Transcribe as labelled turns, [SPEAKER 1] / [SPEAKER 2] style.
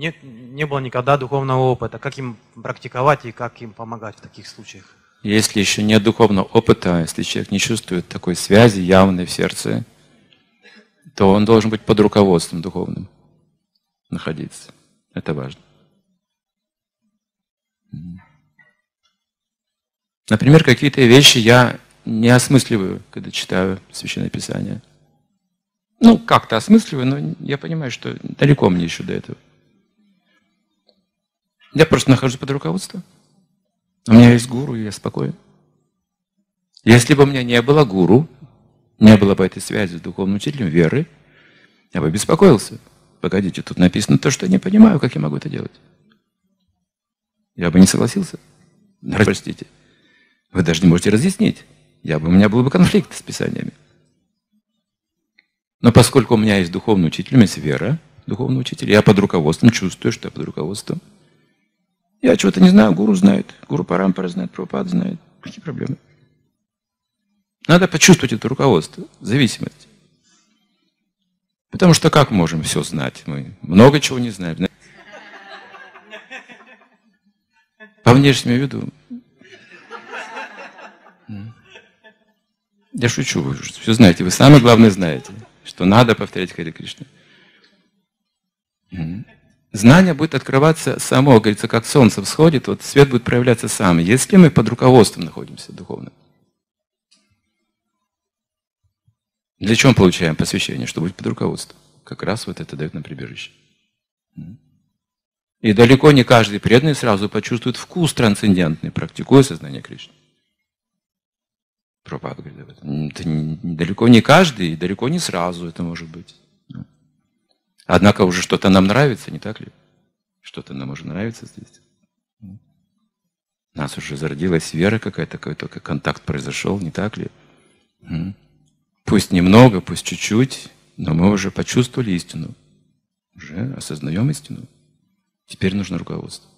[SPEAKER 1] И нет, не было никогда духовного опыта. Как им практиковать и как им помогать в таких случаях?
[SPEAKER 2] Если еще нет духовного опыта, если человек не чувствует такой связи явной в сердце, то он должен быть под руководством духовным находиться. Это важно. Например, какие-то вещи я не осмысливаю, когда читаю Священное Писание. Ну, как-то осмысливаю, но я понимаю, что далеко мне еще до этого. Я просто нахожусь под руководством. У меня есть гуру, и я спокоен. Если бы у меня не было гуру, не было бы этой связи с духовным учителем веры, я бы беспокоился. Погодите, тут написано то, что я не понимаю, как я могу это делать. Я бы не согласился. Простите. Вы даже не можете разъяснить. Я бы, у меня был бы конфликт с писаниями. Но поскольку у меня есть духовный учитель, у меня есть вера, духовный учитель, я под руководством чувствую, что я под руководством. Я чего-то не знаю, гуру знает, гуру Парампара знает, Прабхупад знает. Какие проблемы? Надо почувствовать это руководство, зависимость. Потому что как можем все знать? Мы много чего не знаем. По внешнему виду. Я шучу, вы все знаете. Вы самое главное знаете, что надо повторять Хари Кришна. Знание будет открываться само, говорится, как солнце всходит, вот свет будет проявляться сам, если мы под руководством находимся духовно. Для чего мы получаем посвящение? Чтобы быть под руководством. Как раз вот это дает нам прибежище. И далеко не каждый преданный сразу почувствует вкус трансцендентный, практикуя сознание Кришны. Пропад говорит об этом. Это далеко не каждый, и далеко не сразу это может быть. Однако уже что-то нам нравится, не так ли? Что-то нам уже нравится здесь. У нас уже зародилась вера какая-то, какой-то контакт произошел, не так ли? Пусть немного, пусть чуть-чуть, но мы уже почувствовали истину. Уже осознаем истину. Теперь нужно руководство.